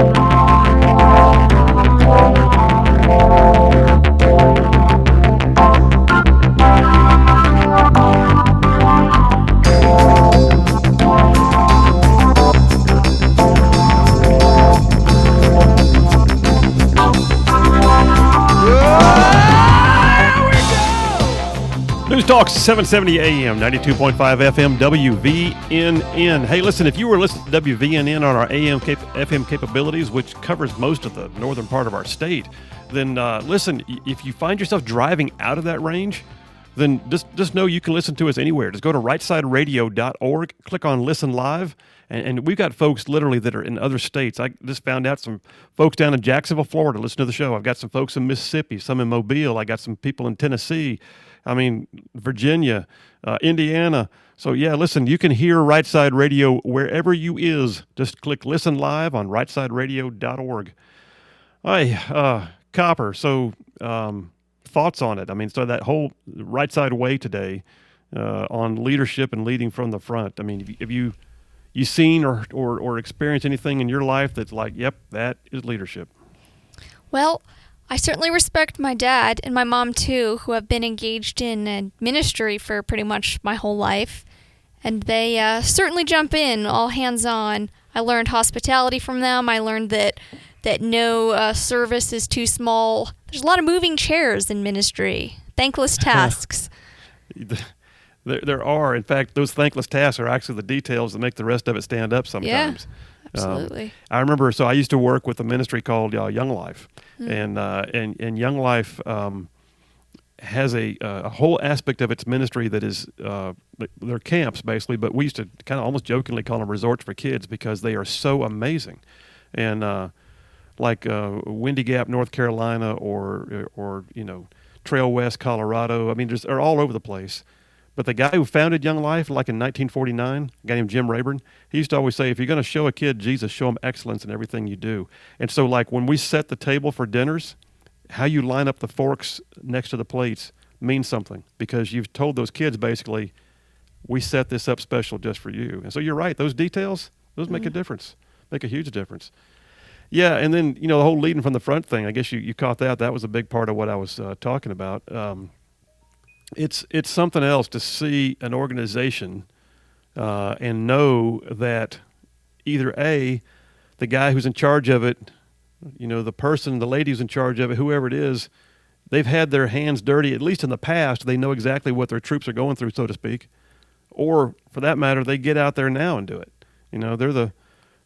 Thank you. News Talk 770 AM, 92.5 FM, WVNN. Hey, listen, if you were listening to WVNN on our AM cap- FM capabilities, which covers most of the northern part of our state, then uh, listen, if you find yourself driving out of that range, then just, just know you can listen to us anywhere. Just go to rightsideradio.org, click on Listen Live, and, and we've got folks literally that are in other states. I just found out some folks down in Jacksonville, Florida, listen to the show. I've got some folks in Mississippi, some in Mobile. I got some people in Tennessee. I mean, Virginia, uh, Indiana. So yeah, listen, you can hear Right Side Radio wherever you is. Just click listen live on rightsideradio.org. Hi, uh, Copper. So um, thoughts on it? I mean, so that whole right side way today uh, on leadership and leading from the front. I mean, have you you seen or, or or experienced anything in your life that's like, yep, that is leadership? Well, I certainly respect my dad and my mom too, who have been engaged in uh, ministry for pretty much my whole life. And they uh, certainly jump in, all hands on. I learned hospitality from them. I learned that that no uh, service is too small. There's a lot of moving chairs in ministry, thankless tasks. there, there are. In fact, those thankless tasks are actually the details that make the rest of it stand up sometimes. Yeah. Absolutely. Um, I remember. So I used to work with a ministry called uh, Young Life, mm. and uh, and and Young Life um, has a uh, a whole aspect of its ministry that is uh, they're camps basically, but we used to kind of almost jokingly call them resorts for kids because they are so amazing, and uh, like uh, Windy Gap, North Carolina, or or you know Trail West, Colorado. I mean, just are all over the place. But the guy who founded Young Life, like in 1949, a guy named Jim Rayburn, he used to always say, if you're going to show a kid Jesus, show him excellence in everything you do. And so, like when we set the table for dinners, how you line up the forks next to the plates means something because you've told those kids basically, we set this up special just for you. And so you're right; those details, those mm-hmm. make a mm-hmm. difference, make a huge difference. Yeah, and then you know the whole leading from the front thing. I guess you, you caught that. That was a big part of what I was uh, talking about. Um, it's it's something else to see an organization uh, and know that either a the guy who's in charge of it, you know, the person, the lady who's in charge of it, whoever it is, they've had their hands dirty. At least in the past, they know exactly what their troops are going through, so to speak. Or for that matter, they get out there now and do it. You know, they're the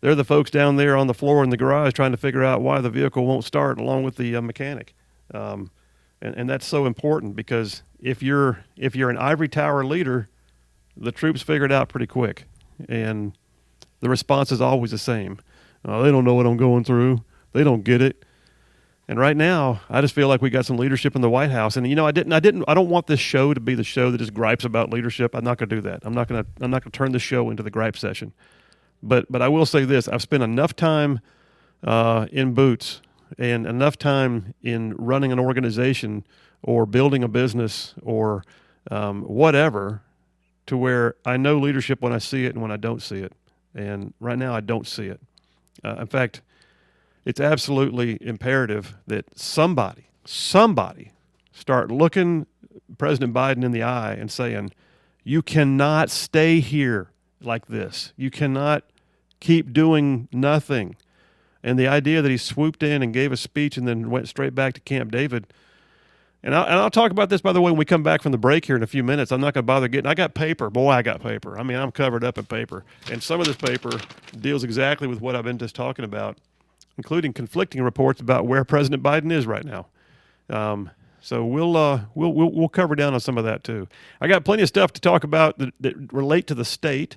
they're the folks down there on the floor in the garage trying to figure out why the vehicle won't start, along with the uh, mechanic. Um, and, and that's so important because if you're if you're an ivory tower leader, the troops figure it out pretty quick, and the response is always the same. Uh, they don't know what I'm going through. They don't get it. And right now, I just feel like we got some leadership in the White House. And you know, I didn't, I didn't, I don't want this show to be the show that just gripes about leadership. I'm not going to do that. I'm not going to, I'm not going to turn the show into the gripe session. But, but I will say this: I've spent enough time uh, in boots and enough time in running an organization or building a business or um, whatever to where I know leadership when I see it and when I don't see it. And right now, I don't see it. Uh, in fact, it's absolutely imperative that somebody, somebody, start looking President Biden in the eye and saying, You cannot stay here like this. You cannot keep doing nothing. And the idea that he swooped in and gave a speech and then went straight back to Camp David. And I'll, and I'll talk about this, by the way, when we come back from the break here in a few minutes. I'm not going to bother getting. I got paper. Boy, I got paper. I mean, I'm covered up in paper. And some of this paper deals exactly with what I've been just talking about, including conflicting reports about where President Biden is right now. Um, so we'll, uh, we'll we'll we'll cover down on some of that too. I got plenty of stuff to talk about that, that relate to the state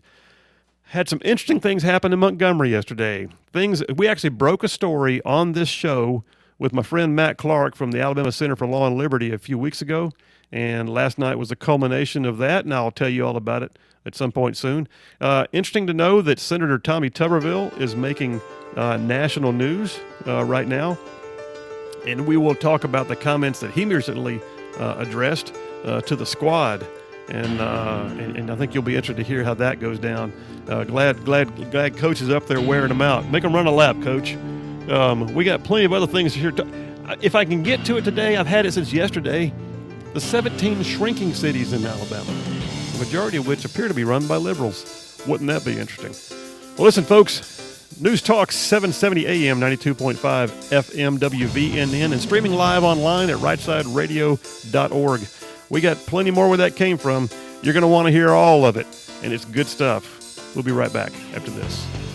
had some interesting things happen in Montgomery yesterday. Things we actually broke a story on this show with my friend Matt Clark from the Alabama Center for Law and Liberty a few weeks ago, and last night was the culmination of that, and I'll tell you all about it at some point soon. Uh, interesting to know that Senator Tommy Tuberville is making uh, national news uh, right now, and we will talk about the comments that he recently uh, addressed uh, to the squad and, uh, and, and I think you'll be interested to hear how that goes down. Uh, glad glad glad coach is up there wearing them out. Make them run a lap, coach. Um, we got plenty of other things here. To, if I can get to it today, I've had it since yesterday. The 17 shrinking cities in Alabama, the majority of which appear to be run by liberals. Wouldn't that be interesting? Well, listen, folks. News Talk 770 AM 92.5 FM WVNN and streaming live online at rightsideradio.org. We got plenty more where that came from. You're going to want to hear all of it, and it's good stuff. We'll be right back after this.